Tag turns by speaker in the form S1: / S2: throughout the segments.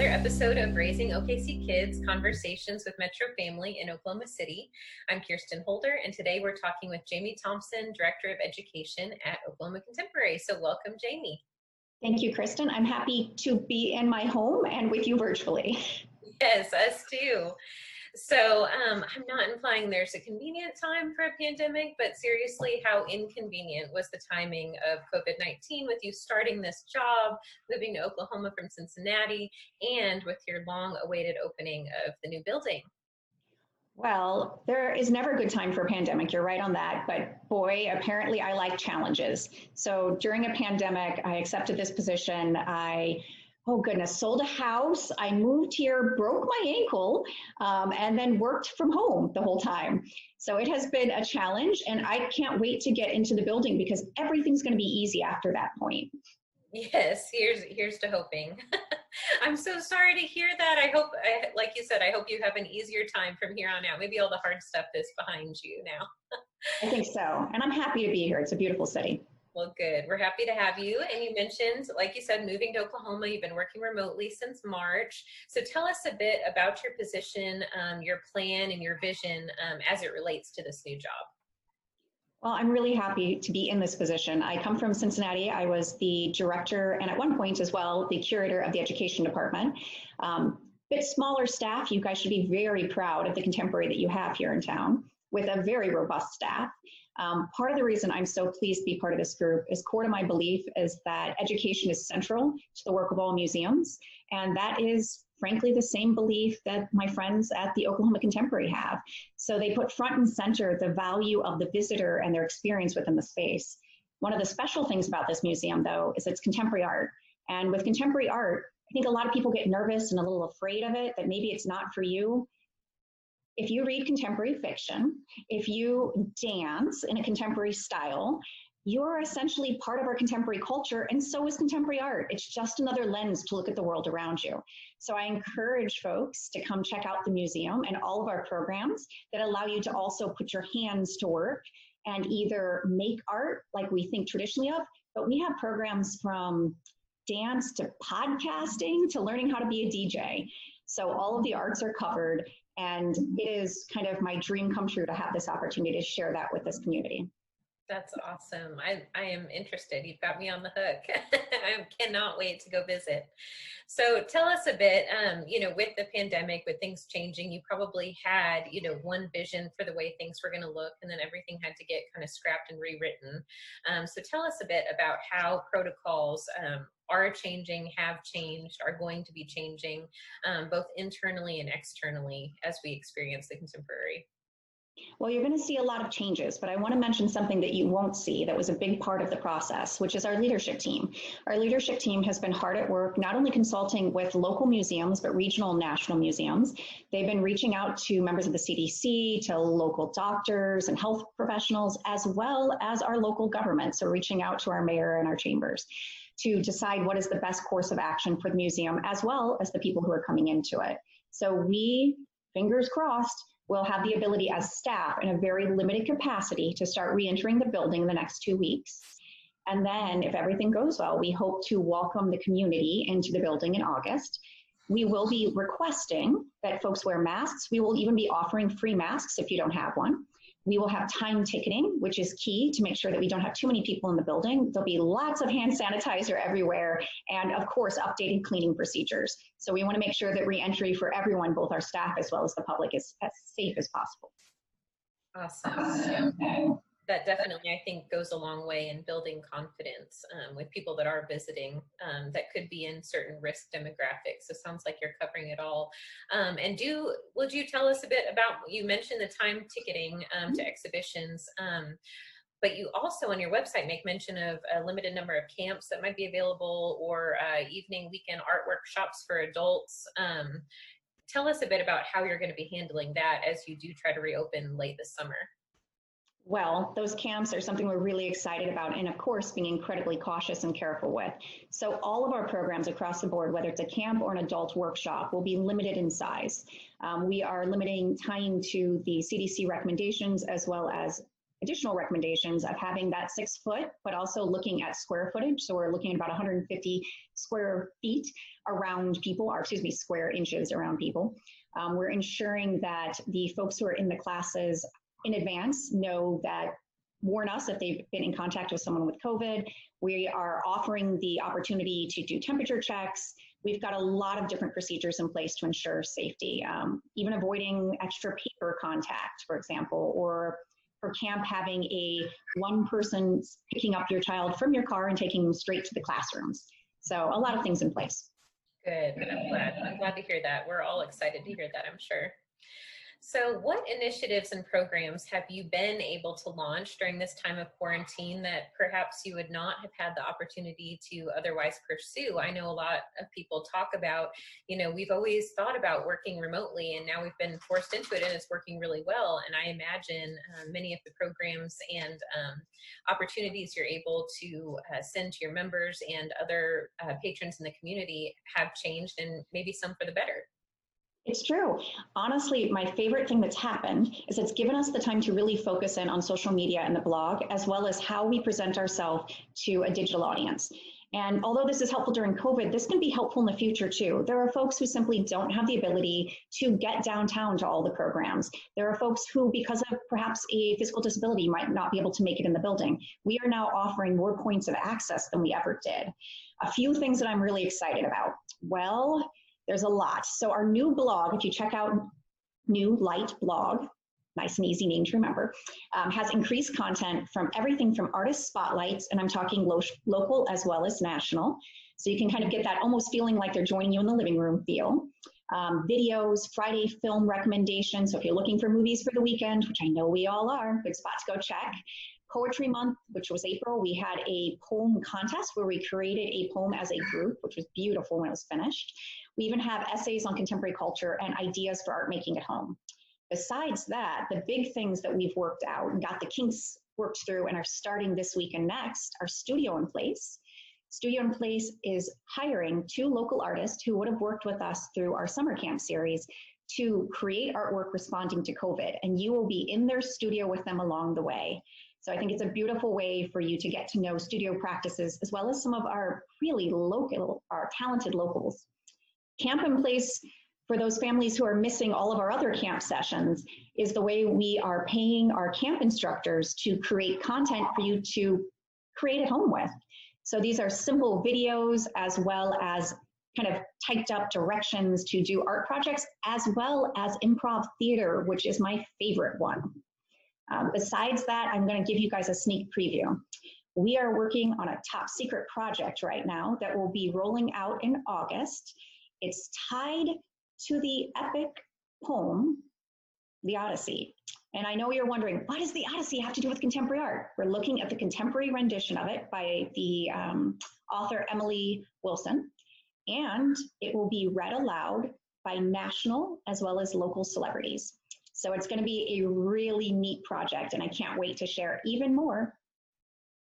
S1: another episode of Raising OKC Kids Conversations with Metro Family in Oklahoma City. I'm Kirsten Holder, and today we're talking with Jaime Thompson, Director of Education at Oklahoma Contemporary. So, welcome, Jaime.
S2: Thank you, Kristen. I'm happy to be in my home and with you virtually.
S1: Yes, us too. So um, I'm not implying there's a convenient time for a pandemic, but seriously, how inconvenient was the timing of COVID 19 with you starting this job, moving to Oklahoma from Cincinnati, and with your long awaited opening of the new building?
S2: Well, there is never a good time for a pandemic. You're right on that. But boy, apparently I like challenges. So during a pandemic, I accepted this position. I oh goodness, sold a house. I moved here, broke my ankle, um, and then worked from home the whole time. So it has been a challenge, and I can't wait to get into the building because everything's going to be easy after that point.
S1: Yes, here's here's to hoping. I'm so sorry to hear that. I hope, like you said, I hope you have an easier time from here on out. Maybe all the hard stuff is behind you now.
S2: I think so, and I'm happy to be here. It's a beautiful city.
S1: Well, good. We're happy to have you. And you mentioned, like you said, moving to Oklahoma. You've been working remotely since March. So tell us a bit about your position, um, your plan, and your vision um, as it relates to this new job.
S2: Well, I'm really happy to be in this position. I come from Cincinnati. I was the director and at one point as well, the curator of the education department. Um, bit smaller staff. You guys should be very proud of the contemporary that you have here in town with a very robust staff. Um, part of the reason I'm so pleased to be part of this group is core to my belief is that education is central to the work of all museums. And that is frankly the same belief that my friends at the Oklahoma Contemporary have. So they put front and center the value of the visitor and their experience within the space. One of the special things about this museum, though, is it's contemporary art. And with contemporary art, I think a lot of people get nervous and a little afraid of it, that maybe it's not for you if you read contemporary fiction, if you dance in a contemporary style, you're essentially part of our contemporary culture, and so is contemporary art. It's just another lens to look at the world around you. So I encourage folks to come check out the museum and all of our programs that allow you to also put your hands to work and either make art like we think traditionally of, but we have programs from dance to podcasting to learning how to be a DJ. So all of the arts are covered. And it is kind of my dream come true to have this opportunity to share that with this community.
S1: That's awesome. I, I am interested. You've got me on the hook. I cannot wait to go visit. So tell us a bit, um, you know, with the pandemic, with things changing, you probably had, you know, one vision for the way things were going to look, and then everything had to get kind of scrapped and rewritten. Um, so tell us a bit about how protocols um, are changing, have changed, are going to be changing, um, both internally and externally as we experience the contemporary.
S2: Well, you're going to see a lot of changes, but I want to mention something that you won't see that was a big part of the process, which is our leadership team. Our leadership team has been hard at work, not only consulting with local museums, but regional and national museums. They've been reaching out to members of the CDC, to local doctors and health professionals, as well as our local government. So, reaching out to our mayor and our chambers to decide what is the best course of action for the museum, as well as the people who are coming into it. So, we, fingers crossed, will have the ability as staff in a very limited capacity to start re-entering the building in the next two weeks. And then if everything goes well, we hope to welcome the community into the building in August. We will be requesting that folks wear masks. We will even be offering free masks if you don't have one. We will have time ticketing, which is key to make sure that we don't have too many people in the building. There'll be lots of hand sanitizer everywhere, and of course, updated cleaning procedures. So we want to make sure that reentry for everyone, both our staff as well as the public, is as safe as possible.
S1: Awesome that definitely I think goes a long way in building confidence um, with people that are visiting um, that could be in certain risk demographics. So sounds like you're covering it all. Um, and do would you tell us a bit about you mentioned the time ticketing um, to exhibitions. Um, but you also on your website make mention of a limited number of camps that might be available or uh, evening weekend art workshops for adults um, tell us a bit about how you're going to be handling that as you do try to reopen late this summer
S2: well, those camps are something we're really excited about, and of course, being incredibly cautious and careful with. So, all of our programs across the board, whether it's a camp or an adult workshop, will be limited in size. Um, we are limiting time to the CDC recommendations as well as additional recommendations of having that six foot, but also looking at square footage. So we're looking at about 150 square feet around people, or excuse me, square inches around people. Um, we're ensuring that the folks who are in the classes in advance know that warn us if they've been in contact with someone with COVID. We are offering the opportunity to do temperature checks. We've got a lot of different procedures in place to ensure safety, um, even avoiding extra paper contact, for example, or for camp having a one person picking up your child from your car and taking them straight to the classrooms. So a lot of things in place.
S1: Good. I'm glad. I'm glad to hear that. We're all excited to hear that, I'm sure. So, what initiatives and programs have you been able to launch during this time of quarantine that perhaps you would not have had the opportunity to otherwise pursue? I know a lot of people talk about, you know, we've always thought about working remotely and now we've been forced into it and it's working really well. And I imagine uh, many of the programs and um, opportunities you're able to uh, send to your members and other uh, patrons in the community have changed and maybe some for the better.
S2: It's true. Honestly, my favorite thing that's happened is it's given us the time to really focus in on social media and the blog, as well as how we present ourselves to a digital audience. And although this is helpful during COVID, this can be helpful in the future too. There are folks who simply don't have the ability to get downtown to all the programs. There are folks who, because of perhaps a physical disability, might not be able to make it in the building. We are now offering more points of access than we ever did. A few things that I'm really excited about. Well, there's a lot. So our new blog, if you check out New Light Blog, nice and easy name to remember, um, has increased content from everything from artist spotlights, and I'm talking lo- local as well as national. So you can kind of get that almost feeling like they're joining you in the living room feel. Um, videos, Friday film recommendations. So if you're looking for movies for the weekend, which I know we all are, good spot to go check. Poetry Month, which was April, we had a poem contest where we created a poem as a group, which was beautiful when it was finished. We even have essays on contemporary culture and ideas for art making at home. Besides that, the big things that we've worked out and got the kinks worked through and are starting this week and next are Studio in Place. Studio in Place is hiring two local artists who would have worked with us through our summer camp series to create artwork responding to COVID, and you will be in their studio with them along the way. So I think it's a beautiful way for you to get to know studio practices as well as some of our really local, our talented locals. Camp in Place for those families who are missing all of our other camp sessions is the way we are paying our camp instructors to create content for you to create at home with. So these are simple videos as well as kind of typed up directions to do art projects as well as improv theater, which is my favorite one. Um, besides that, I'm going to give you guys a sneak preview. We are working on a top secret project right now that will be rolling out in August. It's tied to the epic poem, The Odyssey. And I know you're wondering, what does the Odyssey have to do with contemporary art? We're looking at the contemporary rendition of it by the um, author Emily Wilson, and it will be read aloud by national as well as local celebrities. So it's going to be a really neat project, and I can't wait to share even more.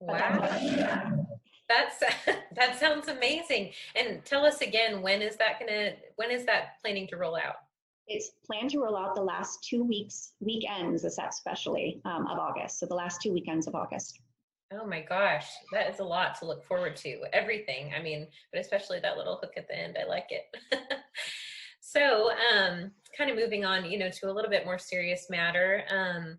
S1: Wow. That's that sounds amazing. And tell us again, when is that gonna when is that planning to roll out?
S2: It's planned to roll out the last two weeks, weekends, especially um, of August. So the last two weekends of August.
S1: Oh my gosh, that is a lot to look forward to. Everything. I mean, but especially that little hook at the end. I like it. so, um, kind of moving on, you know, to a little bit more serious matter. Um,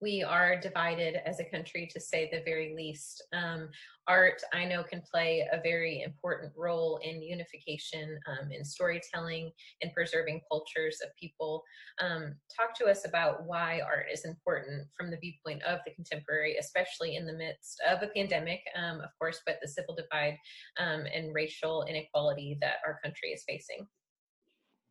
S1: we are divided as a country, to say the very least. Um, art, I know, can play a very important role in unification, um, in storytelling, in preserving cultures of people. Um, talk to us about why art is important from the viewpoint of the contemporary, especially in the midst of a pandemic, um, of course, but the civil divide um, and racial inequality that our country is facing.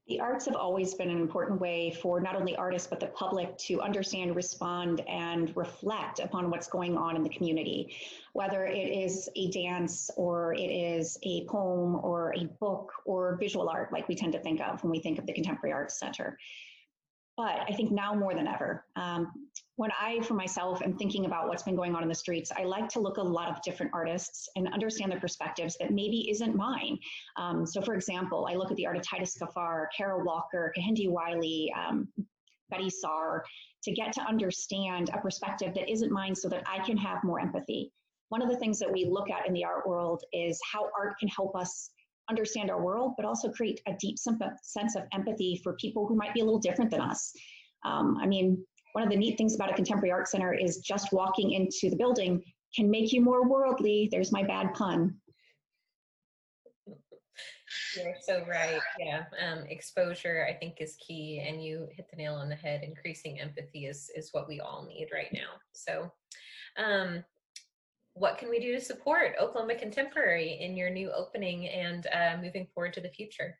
S2: The arts have always been an important way for not only artists, but the public to understand, respond, and reflect upon what's going on in the community. Whether it is a dance or it is a poem or a book or visual art, like we tend to think of when we think of the Contemporary Arts Center. But I think now more than ever, um, when I, for myself, am thinking about what's been going on in the streets, I like to look a lot of different artists and understand their perspectives that maybe isn't mine. Um, so, for example, I look at the art of Titus Kaphar, Kara Walker, Kehinde Wiley, um, Betty Saar to get to understand a perspective that isn't mine so that I can have more empathy. One of the things that we look at in the art world is how art can help us understand our world, but also create a deep sense of empathy for people who might be a little different than us. Um, I mean, one of the neat things about a contemporary art center is just walking into the building can make you more worldly. There's my bad pun.
S1: You're so right. Yeah. Um, exposure, I think, is key. And you hit the nail on the head. Increasing empathy is, is what we all need right now. So, um, what can we do to support Oklahoma Contemporary in your new opening and uh, moving forward to the future?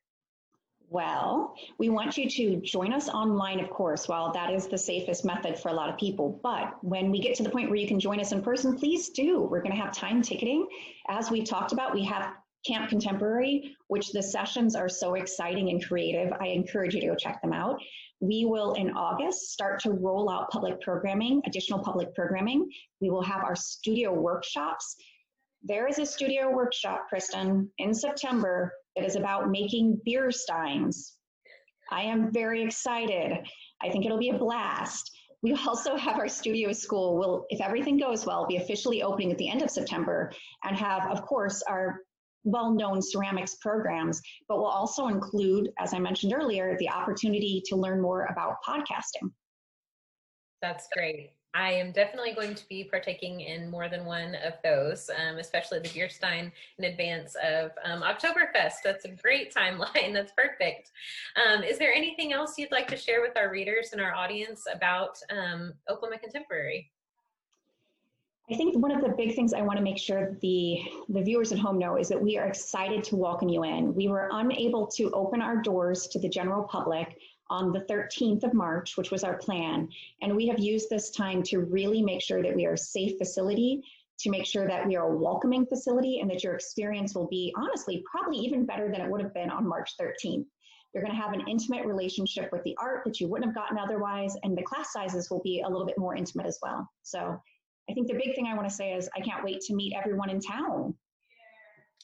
S2: Well, we want you to join us online, of course, while that is the safest method for a lot of people. But when we get to the point where you can join us in person, please do. We're going to have time ticketing. As we talked about, we have Camp Contemporary, which the sessions are so exciting and creative. I encourage you to go check them out. We will, in August, start to roll out public programming, additional public programming. We will have our studio workshops. There is a studio workshop, Kristen, in September it is about making beer steins. I am very excited. I think it'll be a blast. We also have our studio school will, if everything goes well, be officially opening at the end of September and have, of course, our well-known ceramics programs, but will also include, as I mentioned earlier, the opportunity to learn more about podcasting.
S1: That's great. I am definitely going to be partaking in more than one of those, um, especially the beer stein in advance of um, Oktoberfest. That's a great timeline. That's perfect. Um, is there anything else you'd like to share with our readers and our audience about um, Oklahoma Contemporary?
S2: I think one of the big things I want to make sure the, the viewers at home know is that we are excited to welcome you in. We were unable to open our doors to the general public on the 13th of March, which was our plan. And we have used this time to really make sure that we are a safe facility, to make sure that we are a welcoming facility, and that your experience will be, honestly, probably even better than it would have been on March 13th. You're going to have an intimate relationship with the art that you wouldn't have gotten otherwise, and the class sizes will be a little bit more intimate as well. So I think the big thing I want to say is I can't wait to meet everyone in town.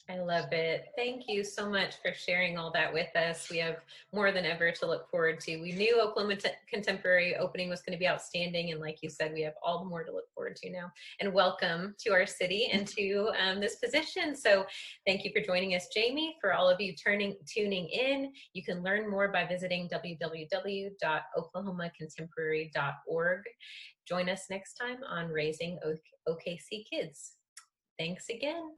S1: I love it. Thank you so much for sharing all that with us. We have more than ever to look forward to. We knew Oklahoma T- Contemporary opening was going to be outstanding. And like you said, we have all the more to look forward to now. And welcome to our city and to um, this position. So thank you for joining us, Jaime. For all of you turning tuning in, you can learn more by visiting www.oklahomacontemporary.org. Join us next time on Raising o- OKC Kids. Thanks again.